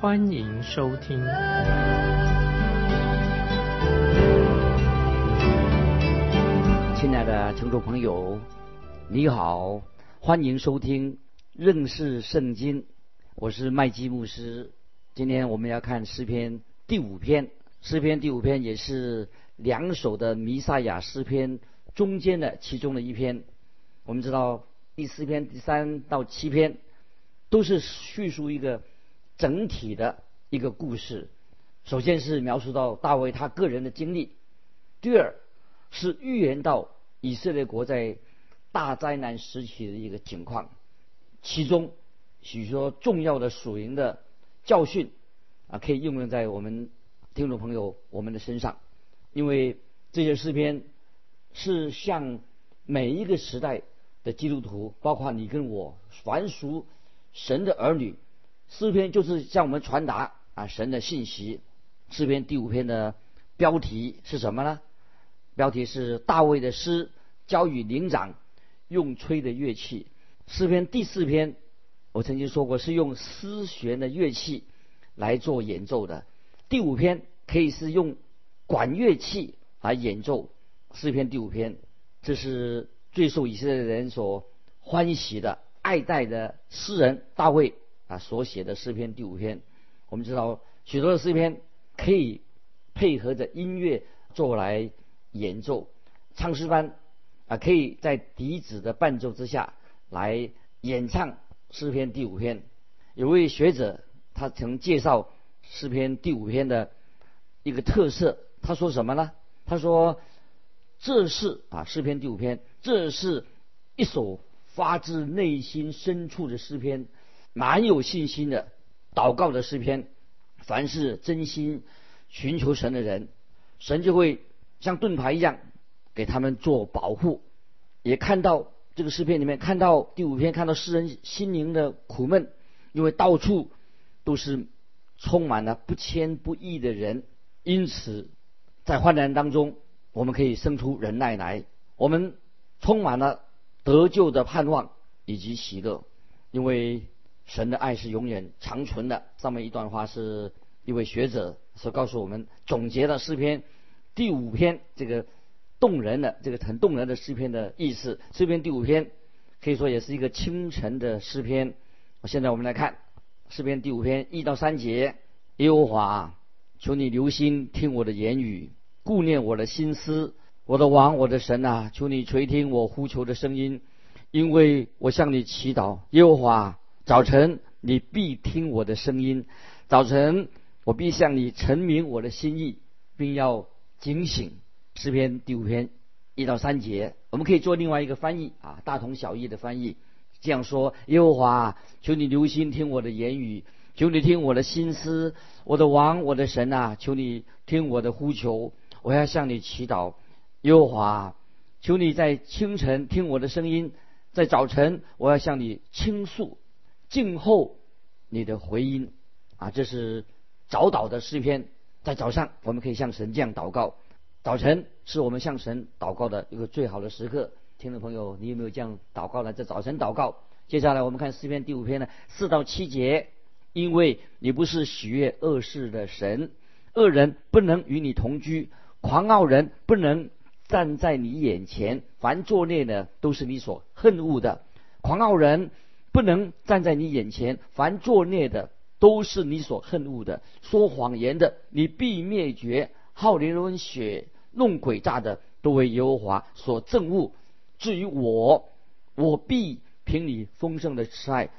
欢迎收听。亲爱的听众朋友，你好，欢迎收听认识圣经。我是麦基牧师。今天我们要看诗篇第五篇，诗篇第五篇也是两首的弥赛亚诗篇中间的其中的一篇。我们知道第四篇、第三到七篇都是叙述一个整体的一个故事。首先是描述到大卫他个人的经历，第二是预言到以色列国在大灾难时期的一个情况，其中。许多重要的属灵的教训啊，可以应用在我们听众朋友我们的身上，因为这些诗篇是向每一个时代的基督徒，包括你跟我，凡属神的儿女，诗篇就是向我们传达啊神的信息。诗篇第五篇的标题是什么呢？标题是大卫的诗，交与灵长，用吹的乐器。诗篇第四篇。我曾经说过，是用丝弦的乐器来做演奏的。第五篇可以是用管乐器来演奏。诗篇第五篇，这是最受以色列人所欢喜的、爱戴的诗人大卫啊所写的诗篇第五篇。我们知道许多的诗篇可以配合着音乐做来演奏，唱诗班啊可以在笛子的伴奏之下来演唱。诗篇第五篇，有位学者他曾介绍诗篇第五篇的一个特色。他说什么呢？他说这是啊诗篇第五篇，这是一首发自内心深处的诗篇，蛮有信心的祷告的诗篇。凡是真心寻求神的人，神就会像盾牌一样给他们做保护。也看到。这个诗篇里面看到第五篇，看到诗人心灵的苦闷，因为到处都是充满了不谦不义的人，因此在患难当中，我们可以生出忍耐来，我们充满了得救的盼望以及喜乐，因为神的爱是永远长存的。上面一段话是一位学者所告诉我们，总结了诗篇第五篇这个。动人的这个很动人的诗篇的意思，诗篇第五篇可以说也是一个清晨的诗篇。现在我们来看诗篇第五篇一到三节：耶和华，求你留心听我的言语，顾念我的心思。我的王，我的神啊，求你垂听我呼求的声音，因为我向你祈祷。耶和华，早晨你必听我的声音，早晨我必向你陈明我的心意，并要警醒。诗篇第五篇一到三节，我们可以做另外一个翻译啊，大同小异的翻译。这样说：耶和华，求你留心听我的言语，求你听我的心思，我的王，我的神啊，求你听我的呼求，我要向你祈祷。耶和华，求你在清晨听我的声音，在早晨我要向你倾诉，静候你的回音。啊，这是早祷的诗篇，在早上我们可以向神这样祷告。早晨是我们向神祷告的一个最好的时刻，听众朋友，你有没有这样祷告呢？在早晨祷告。接下来我们看诗篇第五篇呢，四到七节，因为你不是喜悦恶事的神，恶人不能与你同居，狂傲人不能站在你眼前，凡作孽的都是你所恨恶的，狂傲人不能站在你眼前，凡作孽的都是你所恨恶的，说谎言的你必灭绝。好灵人血弄诡诈的，都为耶和华所憎恶。至于我，我必凭你丰盛的慈爱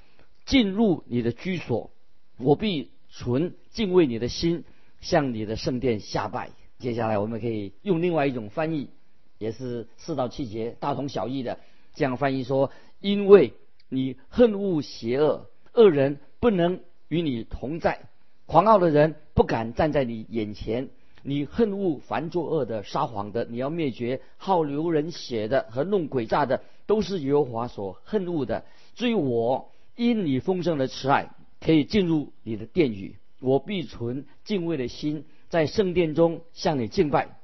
进入你的居所，我必存敬畏你的心，向你的圣殿下拜。接下来我们可以用另外一种翻译，也是四到七节大同小异的这样翻译说：因为你恨恶邪恶，恶人不能与你同在，狂傲的人不敢站在你眼前。你恨恶凡作恶的、撒谎的，你要灭绝好流人血的和弄诡诈的，都是耶和华所恨恶的。至于我，因你丰盛的慈爱，可以进入你的殿宇，我必存敬畏的心，在圣殿中向你敬拜。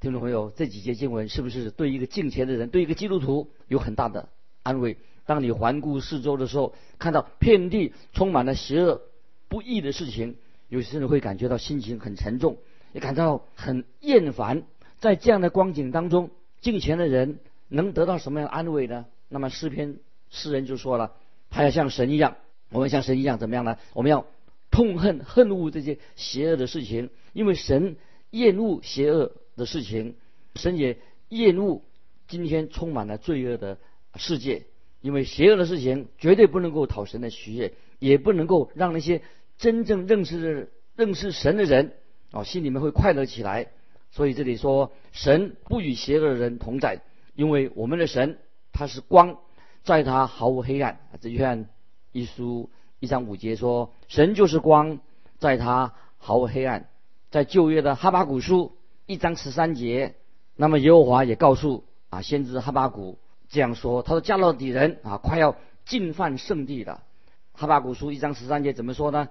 听众朋友，这几节经文是不是对一个敬虔的人，对一个基督徒有很大的安慰？当你环顾四周的时候，看到遍地充满了邪恶、不义的事情，有些人会感觉到心情很沉重，也感到很厌烦。在这样的光景当中，敬虔的人能得到什么样的安慰呢？那么诗篇诗人就说了，他要像神一样，我们像神一样怎么样呢？我们要痛恨恨恶这些邪恶的事情，因为神厌恶邪恶的事情，神也厌恶今天充满了罪恶的世界。因为邪恶的事情绝对不能够讨神的喜悦，也不能够让那些真正认识的认识神的人啊心里面会快乐起来。所以这里说神不与邪恶的人同在，因为我们的神他是光，在他毫无黑暗。这就像一书一章五节说神就是光，在他毫无黑暗。在旧约的哈巴古书一章十三节，那么耶和华也告诉啊先知哈巴古。这样说，他说加勒底人啊，快要进犯圣地了。哈巴古书一章十三节怎么说呢？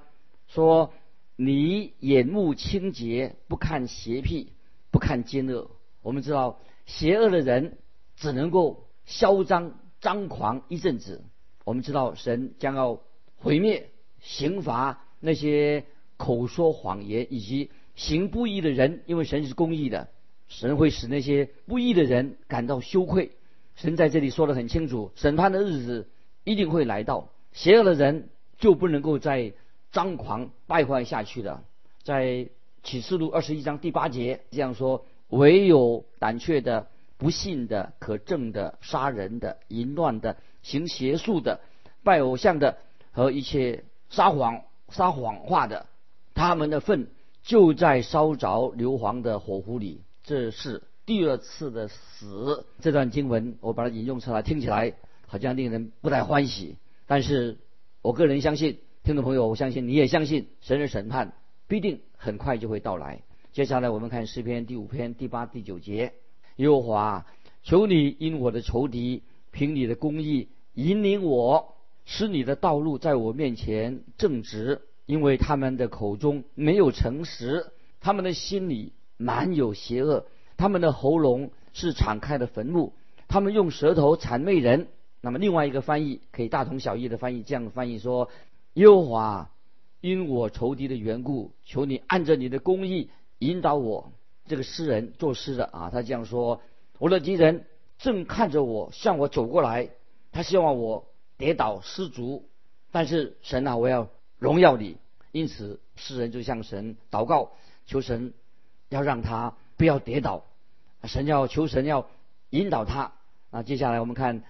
说你眼目清洁，不看邪僻，不看奸恶。我们知道，邪恶的人只能够嚣张张狂一阵子。我们知道，神将要毁灭、刑罚那些口说谎言以及行不义的人，因为神是公义的，神会使那些不义的人感到羞愧。神在这里说得很清楚，审判的日子一定会来到，邪恶的人就不能够再张狂败坏下去了。在启示录二十一章第八节这样说：唯有胆怯的、不信的、可憎的、杀人的、淫乱的、行邪术的、拜偶像的和一切撒谎撒谎话的，他们的份就在烧着硫磺的火湖里。这是。第二次的死，这段经文我把它引用出来，听起来好像令人不太欢喜。但是我个人相信，听众朋友，我相信你也相信，神的审判必定很快就会到来。接下来我们看诗篇第五篇第八、第九节：耶和华，求你因我的仇敌，凭你的公义引领我，使你的道路在我面前正直，因为他们的口中没有诚实，他们的心里满有邪恶。他们的喉咙是敞开的坟墓，他们用舌头谄媚人。那么另外一个翻译可以大同小异的翻译，这样翻译说：耶和华因我仇敌的缘故，求你按着你的公义引导我。这个诗人作诗的啊，他这样说：我的敌人正看着我向我走过来，他希望我跌倒失足。但是神啊，我要荣耀你。因此诗人就向神祷告，求神要让他。不要跌倒，神要求神要引导他。啊，接下来我们看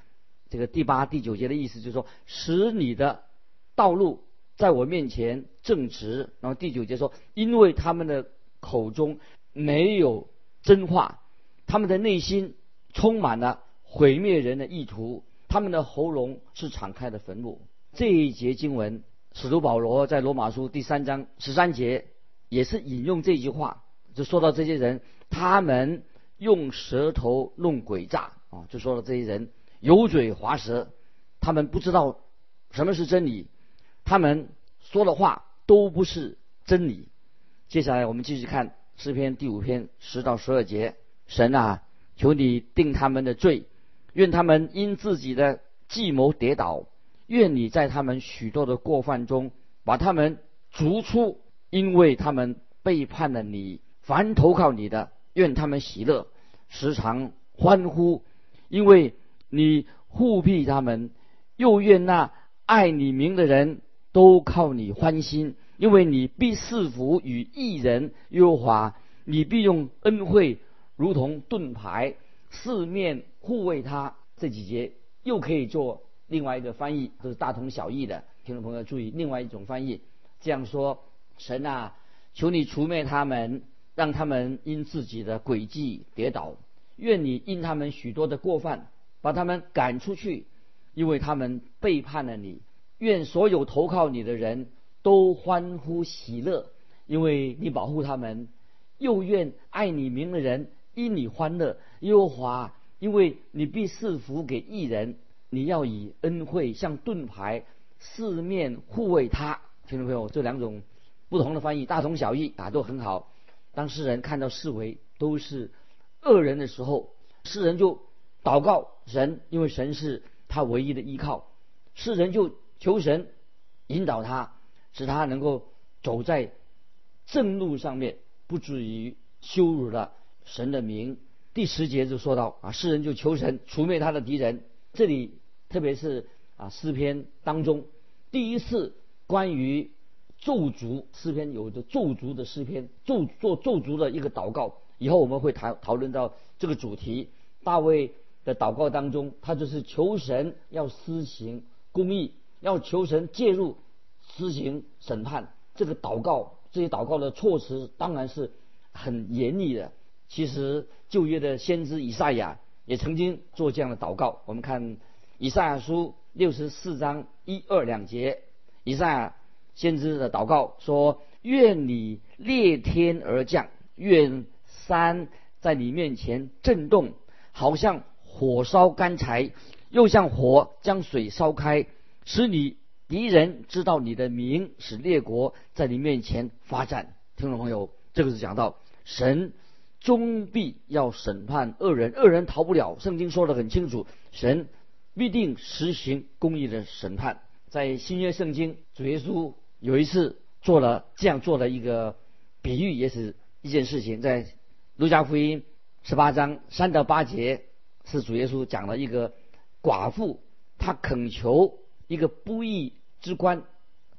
这个第八、第九节的意思，就是说使你的道路在我面前正直。然后第九节说，因为他们的口中没有真话，他们的内心充满了毁灭人的意图，他们的喉咙是敞开的坟墓。这一节经文，使徒保罗在罗马书第三章十三节也是引用这句话，就说到这些人。他们用舌头弄诡诈啊，就说了这些人油嘴滑舌，他们不知道什么是真理，他们说的话都不是真理。接下来我们继续看诗篇第五篇十到十二节：神啊，求你定他们的罪，愿他们因自己的计谋跌倒，愿你在他们许多的过犯中把他们逐出，因为他们背叛了你，凡投靠你的。愿他们喜乐，时常欢呼，因为你护庇他们；又愿那爱你名的人都靠你欢心，因为你必赐福与一人优华，你必用恩惠如同盾牌，四面护卫他。这几节又可以做另外一个翻译，都是大同小异的。听众朋友注意，另外一种翻译这样说：神啊，求你除灭他们。让他们因自己的诡计跌倒，愿你因他们许多的过犯把他们赶出去，因为他们背叛了你。愿所有投靠你的人都欢呼喜乐，因为你保护他们；又愿爱你名的人因你欢乐。耶和华，因为你必赐福给异人，你要以恩惠像盾牌，四面护卫他。听众朋友，这两种不同的翻译，大同小异啊，都很好。当世人看到视为都是恶人的时候，世人就祷告神，因为神是他唯一的依靠。世人就求神引导他，使他能够走在正路上面，不至于羞辱了神的名。第十节就说到啊，世人就求神除灭他的敌人。这里特别是啊诗篇当中第一次关于咒诅诗篇有着咒诅的诗篇，咒做咒诅的一个祷告。以后我们会谈讨论到这个主题。大卫的祷告当中，他就是求神要施行公义，要求神介入施行审判。这个祷告，这些祷告的措辞当然是很严厉的。其实旧约的先知以赛亚也曾经做这样的祷告。我们看以赛亚书六十四章一二两节，以赛亚先知的祷告说：“愿你裂天而降，愿山在你面前震动，好像火烧干柴，又像火将水烧开，使你敌人知道你的名，使列国在你面前发展。”听众朋友，这个是讲到神。终必要审判恶人，恶人逃不了。圣经说的很清楚，神必定实行公义的审判。在新约圣经，主耶稣有一次做了这样做的一个比喻，也是一件事情。在路加福音十八章三到八节，是主耶稣讲了一个寡妇，她恳求一个不义之官，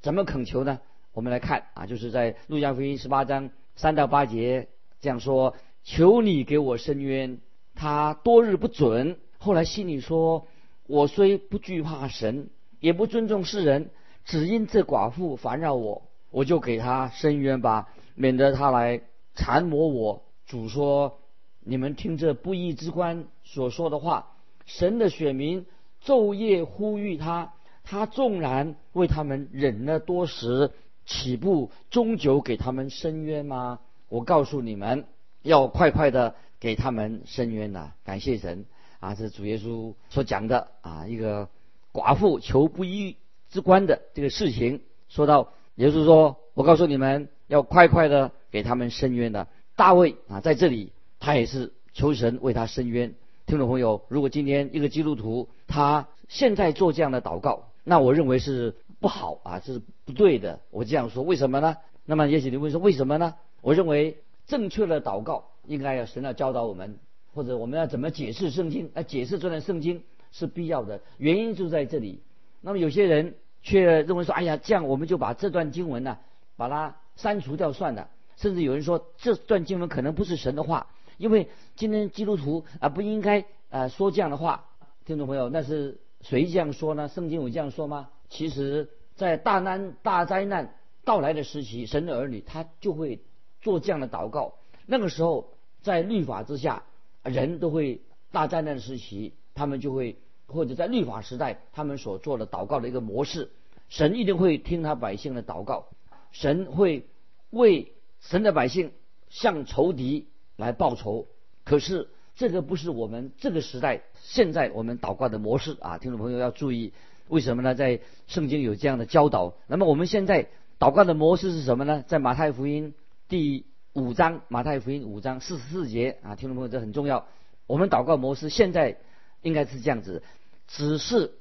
怎么恳求呢？我们来看啊，就是在路加福音十八章三到八节这样说。求你给我伸冤。他多日不准，后来心里说：“我虽不惧怕神，也不尊重世人，只因这寡妇烦扰我，我就给他伸冤吧，免得他来缠磨我。”主说：“你们听这不义之官所说的话，神的选民昼夜呼吁他，他纵然为他们忍了多时，岂不终究给他们伸冤吗？我告诉你们。”要快快的给他们伸冤呐！感谢神啊！这主耶稣所讲的啊，一个寡妇求不义之官的这个事情。说到也就是说：“我告诉你们，要快快的给他们伸冤的。”大卫啊，在这里他也是求神为他伸冤。听众朋友，如果今天一个基督徒他现在做这样的祷告，那我认为是不好啊，这是不对的。我这样说，为什么呢？那么也许你会说，为什么呢？我认为。正确的祷告应该要神要教导我们，或者我们要怎么解释圣经？来解释这段圣经是必要的，原因就在这里。那么有些人却认为说：“哎呀，这样我们就把这段经文呢，把它删除掉算了。”甚至有人说这段经文可能不是神的话，因为今天基督徒啊不应该啊说这样的话。听众朋友，那是谁这样说呢？圣经有这样说吗？其实，在大难大灾难到来的时期，神的儿女他就会。做这样的祷告，那个时候在律法之下，人都会大灾难时期，他们就会或者在律法时代，他们所做的祷告的一个模式，神一定会听他百姓的祷告，神会为神的百姓向仇敌来报仇。可是这个不是我们这个时代现在我们祷告的模式啊，听众朋友要注意，为什么呢？在圣经有这样的教导。那么我们现在祷告的模式是什么呢？在马太福音。第五章马太福音五章四十四节啊，听众朋友这很重要。我们祷告模式现在应该是这样子，只是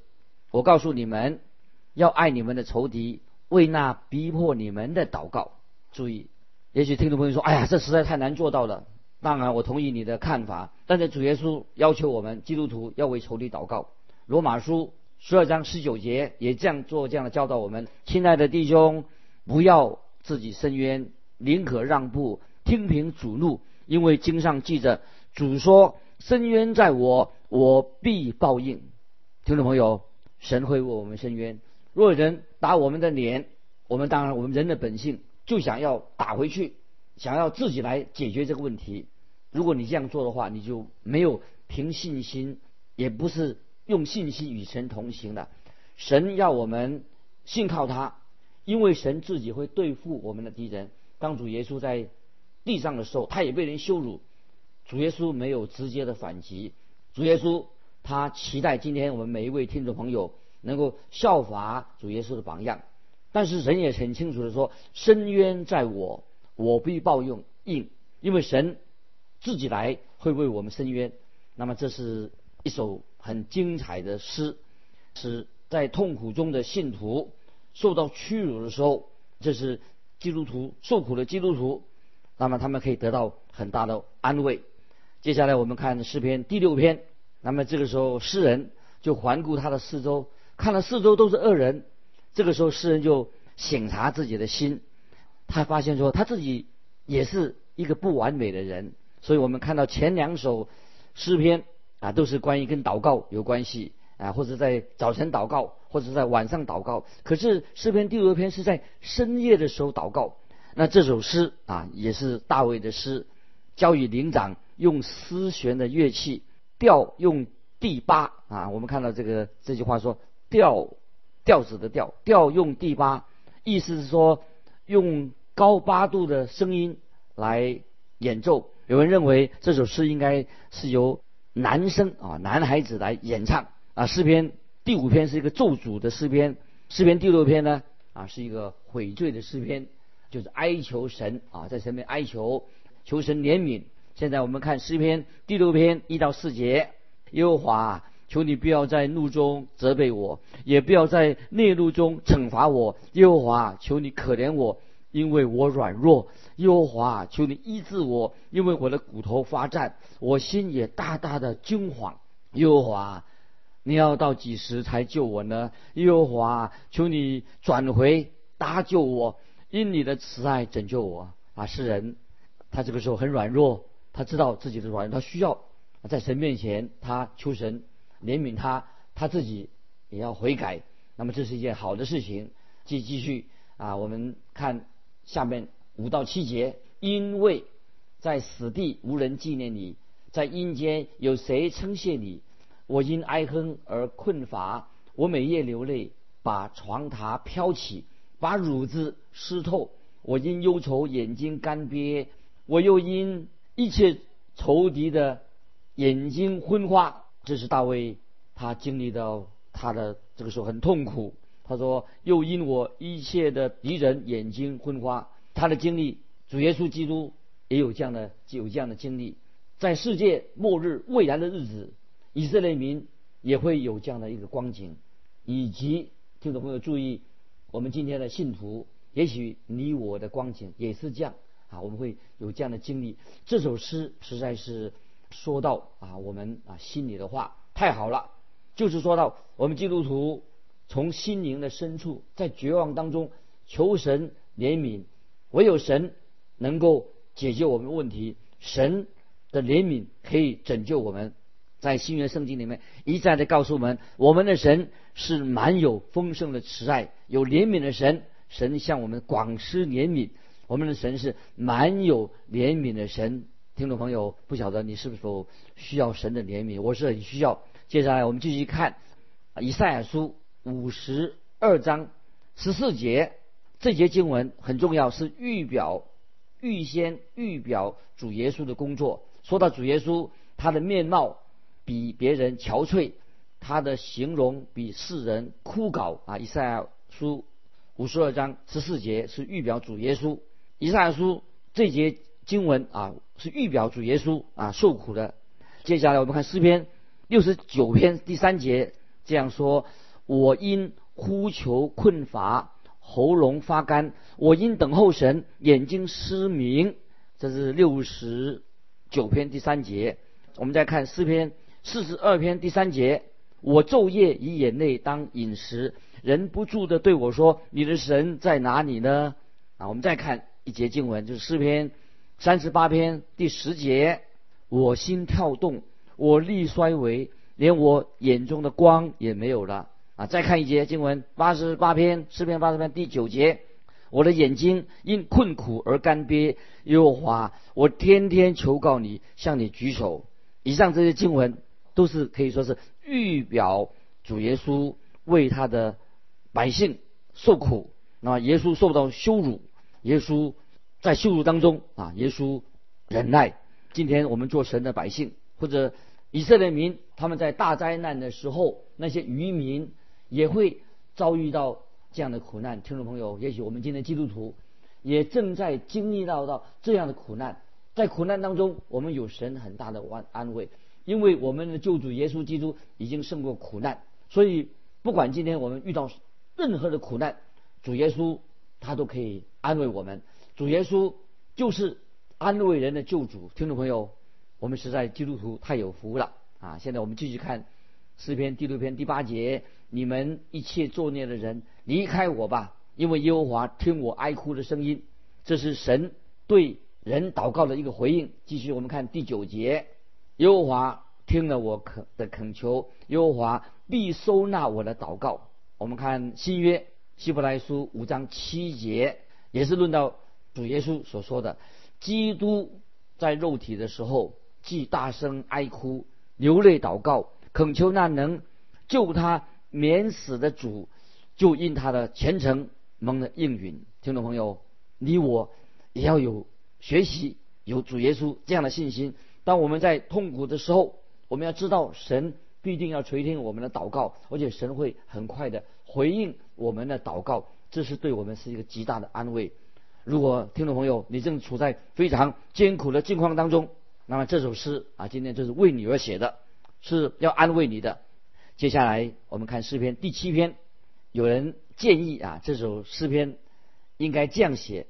我告诉你们，要爱你们的仇敌，为那逼迫你们的祷告。注意，也许听众朋友说：“哎呀，这实在太难做到了。”当然，我同意你的看法，但是主耶稣要求我们基督徒要为仇敌祷告。罗马书十二章十九节也这样做，这样的教导我们：亲爱的弟兄，不要自己伸冤。宁可让步，听凭主怒，因为经上记着，主说：“深渊在我，我必报应。”听众朋友，神会为我们伸冤。若人打我们的脸，我们当然，我们人的本性就想要打回去，想要自己来解决这个问题。如果你这样做的话，你就没有凭信心，也不是用信心与神同行的。神要我们信靠他，因为神自己会对付我们的敌人。当主耶稣在地上的时候，他也被人羞辱，主耶稣没有直接的反击。主耶稣他期待今天我们每一位听众朋友能够效法主耶稣的榜样。但是神也很清楚的说：“深渊在我，我必报用应，因为神自己来会为我们伸冤。”那么这是一首很精彩的诗，是在痛苦中的信徒受到屈辱的时候，这是基督徒受苦的基督徒，那么他们可以得到很大的安慰。接下来我们看诗篇第六篇，那么这个时候诗人就环顾他的四周，看了四周都是恶人，这个时候诗人就省察自己的心，他发现说他自己也是一个不完美的人，所以我们看到前两首。诗篇啊，都是关于跟祷告有关系啊，或者在早晨祷告，或者在晚上祷告。可是诗篇第六篇是在深夜的时候祷告。那这首诗啊，也是大卫的诗，交与灵长用丝弦的乐器调用第八啊。我们看到这个这句话说调调子的调调用第八，意思是说用高八度的声音来演奏。有人认为这首诗应该是由男生啊男孩子来演唱啊。诗篇第五篇是一个咒诅的诗篇，诗篇第六篇呢啊是一个悔罪的诗篇，就是哀求神啊在神面哀求求神怜悯。现在我们看诗篇第六篇一到四节，耶和华求你不要在怒中责备我，也不要在内怒中惩罚我。耶和华求你可怜我，因为我软弱。耶和华，求你医治我，因为我的骨头发战，我心也大大的惊惶。耶和华，你要到几时才救我呢？耶和华，求你转回搭救我，因你的慈爱拯救我。啊，是人，他这个时候很软弱，他知道自己的软弱，他需要在神面前，他求神怜悯他，他自己也要悔改。那么这是一件好的事情。继继续啊，我们看下面。五到七节，因为在死地无人纪念你，在阴间有谁称谢你？我因哀哼而困乏，我每夜流泪，把床榻飘起，把褥子湿透。我因忧愁眼睛干瘪，我又因一切仇敌的眼睛昏花。这是大卫，他经历到他的这个时候很痛苦。他说：又因我一切的敌人眼睛昏花。他的经历，主耶稣基督也有这样的有这样的经历，在世界末日未来的日子，以色列民也会有这样的一个光景，以及听众朋友注意，我们今天的信徒，也许你我的光景也是这样啊，我们会有这样的经历。这首诗实在是说到啊，我们啊心里的话太好了，就是说到我们基督徒从心灵的深处，在绝望当中求神怜悯。唯有神能够解决我们问题，神的怜悯可以拯救我们。在新约圣经里面一再的告诉我们，我们的神是满有丰盛的慈爱，有怜悯的神。神向我们广施怜悯，我们的神是满有怜悯的神。听众朋友，不晓得你是否需要神的怜悯？我是很需要。接下来我们继续看以赛亚书五十二章十四节。这节经文很重要，是预表、预先预表主耶稣的工作。说到主耶稣，他的面貌比别人憔悴，他的形容比世人枯槁啊。以赛亚书五十二章十四节是预表主耶稣。以赛亚书这节经文啊，是预表主耶稣啊受苦的。接下来我们看诗篇六十九篇第三节这样说：“我因呼求困乏。”喉咙发干，我因等候神，眼睛失明。这是六十九篇第三节。我们再看诗篇四十二篇第三节：我昼夜以眼泪当饮食，人不住的对我说：“你的神在哪里呢？”啊，我们再看一节经文，就是诗篇三十八篇第十节：我心跳动，我力衰微，连我眼中的光也没有了。啊，再看一节经文，八十八篇诗篇八十篇第九节，我的眼睛因困苦而干瘪，耶和华，我天天求告你，向你举手。以上这些经文都是可以说是预表主耶稣为他的百姓受苦，那耶稣受到羞辱，耶稣在羞辱当中啊，耶稣忍耐。今天我们做神的百姓，或者以色列民，他们在大灾难的时候，那些渔民也会遭遇到这样的苦难。听众朋友，也许我们今天基督徒也正在经历到到这样的苦难，在苦难当中，我们有神很大的安安慰，因为我们的救主耶稣基督已经胜过苦难，所以不管今天我们遇到任何的苦难，主耶稣他都可以安慰我们。主耶稣就是安慰人的救主。听众朋友，我们实在基督徒太有福了啊！现在我们继续看诗篇第六篇第八节：你们一切作孽的人，离开我吧，因为耶和华听我哀哭的声音。这是神对人祷告的一个回应。继续我们看第九节：耶和华听了我恳的恳求，耶和华必收纳我的祷告。我们看新约希伯来书五章七节，也是论到。主耶稣所说的，基督在肉体的时候，既大声哀哭、流泪祷告，恳求那能救他免死的主，就因他的虔诚蒙了应允。听众朋友，你我也要有学习有主耶稣这样的信心。当我们在痛苦的时候，我们要知道神必定要垂听我们的祷告，而且神会很快的回应我们的祷告，这是对我们是一个极大的安慰。如果听众朋友你正处在非常艰苦的境况当中，那么这首诗啊，今天就是为你而写的，是要安慰你的。接下来我们看诗篇第七篇，有人建议啊，这首诗篇应该这样写，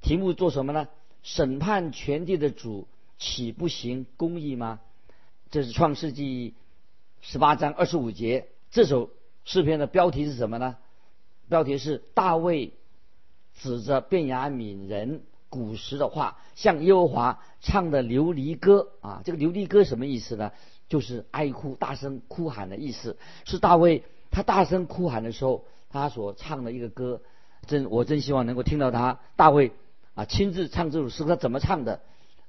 题目做什么呢？审判全地的主岂不行公义吗？这是创世纪十八章二十五节。这首诗篇的标题是什么呢？标题是大卫。指着便雅悯人古时的话，向耶和华唱的流离歌啊，这个流离歌什么意思呢？就是哀哭、大声哭喊的意思。是大卫他大声哭喊的时候，他所唱的一个歌。真我真希望能够听到他大卫啊亲自唱这首诗，他怎么唱的？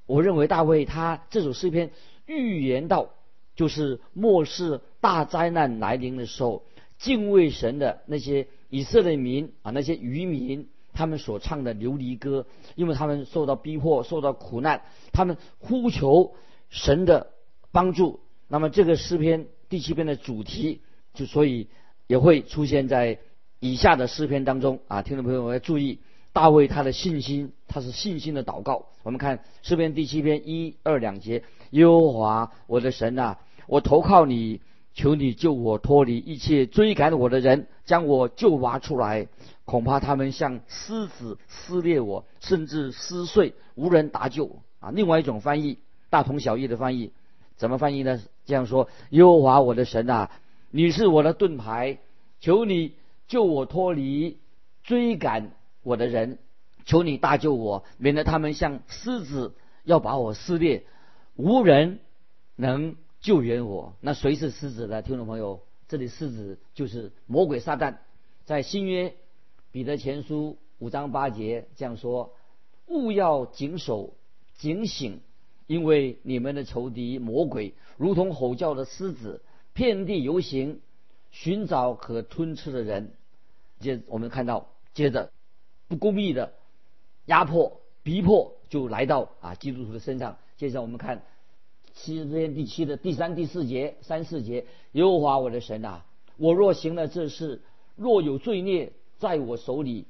我认为大卫他这首诗篇预言到，就是末世大灾难来临的时候，敬畏神的那些以色列民啊，那些渔民。他们所唱的流离歌，因为他们受到逼迫、受到苦难，他们呼求神的帮助。那么这个诗篇第七篇的主题，就所以也会出现在以下的诗篇当中啊。听众朋友要注意，大卫他的信心，他是信心的祷告。我们看诗篇第七篇一二两节：耶和华我的神啊，我投靠你，求你救我脱离一切追赶我的人，将我救拔出来。恐怕他们像狮子撕裂我，甚至撕碎，无人搭救啊！另外一种翻译，大同小异的翻译，怎么翻译呢？这样说：耶和华我的神啊，你是我的盾牌，求你救我脱离追赶我的人，求你大救我，免得他们像狮子要把我撕裂，无人能救援我。那谁是狮子呢？听众朋友，这里狮子就是魔鬼撒旦，在新约。彼得前书五章八节这样说：“勿要谨守、警醒，因为你们的仇敌魔鬼如同吼叫的狮子，遍地游行，寻找可吞吃的人。”接我们看到，接着不公义的压迫、逼迫就来到啊基督徒的身上。接着我们看七十篇第七的第三、第四节、三四节：“耶和华我的神啊，我若行了这事，若有罪孽。”在我手里，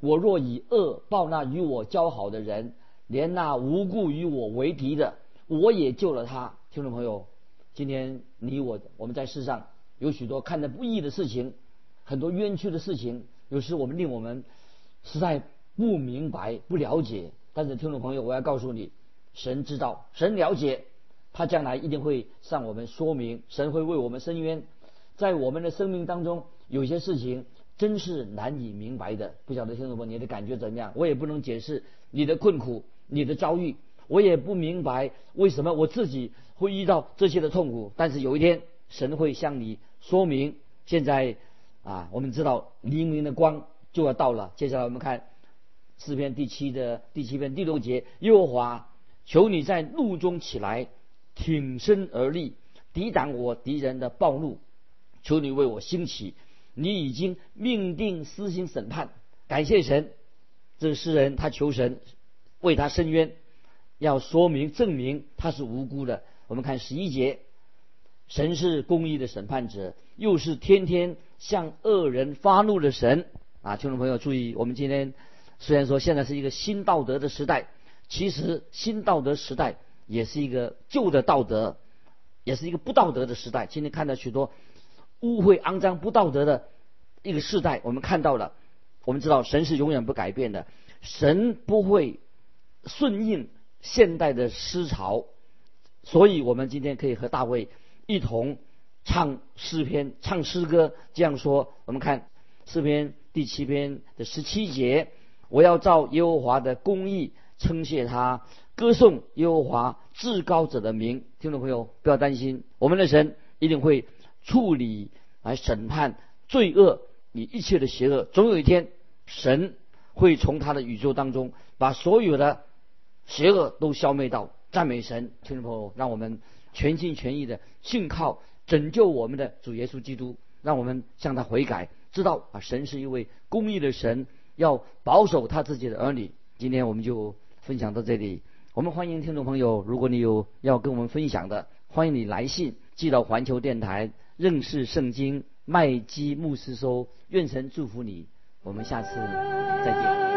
我若以恶报那与我交好的人，连那无故与我为敌的，我也救了他。听众朋友，今天你我我们在世上有许多看得不易的事情，很多冤屈的事情，有时我们令我们实在不明白、不了解。但是听众朋友，我要告诉你，神知道，神了解，他将来一定会向我们说明，神会为我们伸冤。在我们的生命当中，有些事情。真是难以明白的，不晓得听众朋友你的感觉怎么样？我也不能解释你的困苦、你的遭遇，我也不明白为什么我自己会遇到这些的痛苦。但是有一天，神会向你说明。现在啊，我们知道黎明的光就要到了。接下来我们看诗篇第七的第七篇第六节：耶和华，求你在怒中起来，挺身而立，抵挡我敌人的暴怒。求你为我兴起。你已经命定私心审判，感谢神。这个诗人他求神为他伸冤，要说明证明他是无辜的。我们看十一节，神是公义的审判者，又是天天向恶人发怒的神啊！听众朋友注意，我们今天虽然说现在是一个新道德的时代，其实新道德时代也是一个旧的道德，也是一个不道德的时代。今天看到许多污秽、肮脏、不道德的一个时代，我们看到了，我们知道神是永远不改变的，神不会顺应现代的思潮。所以，我们今天可以和大卫一同唱诗篇、唱诗歌，这样说。我们看诗篇第七篇的十七节：“我要照耶和华的公义称谢他，歌颂耶和华至高者的名。”听众朋友，不要担心，我们的神一定会处理来审判罪恶，你一切的邪恶。总有一天，神会从他的宇宙当中把所有的邪恶都消灭到。赞美神，听众朋友，让我们全心全意的信靠拯救我们的主耶稣基督，让我们向他悔改，知道啊，神是一位公义的神，要保守他自己的儿女。今天我们就分享到这里，我们欢迎听众朋友，如果你有要跟我们分享的，欢迎你来信寄到环球电台认识圣经麦基牧师收，愿神祝福你，我们下次再见。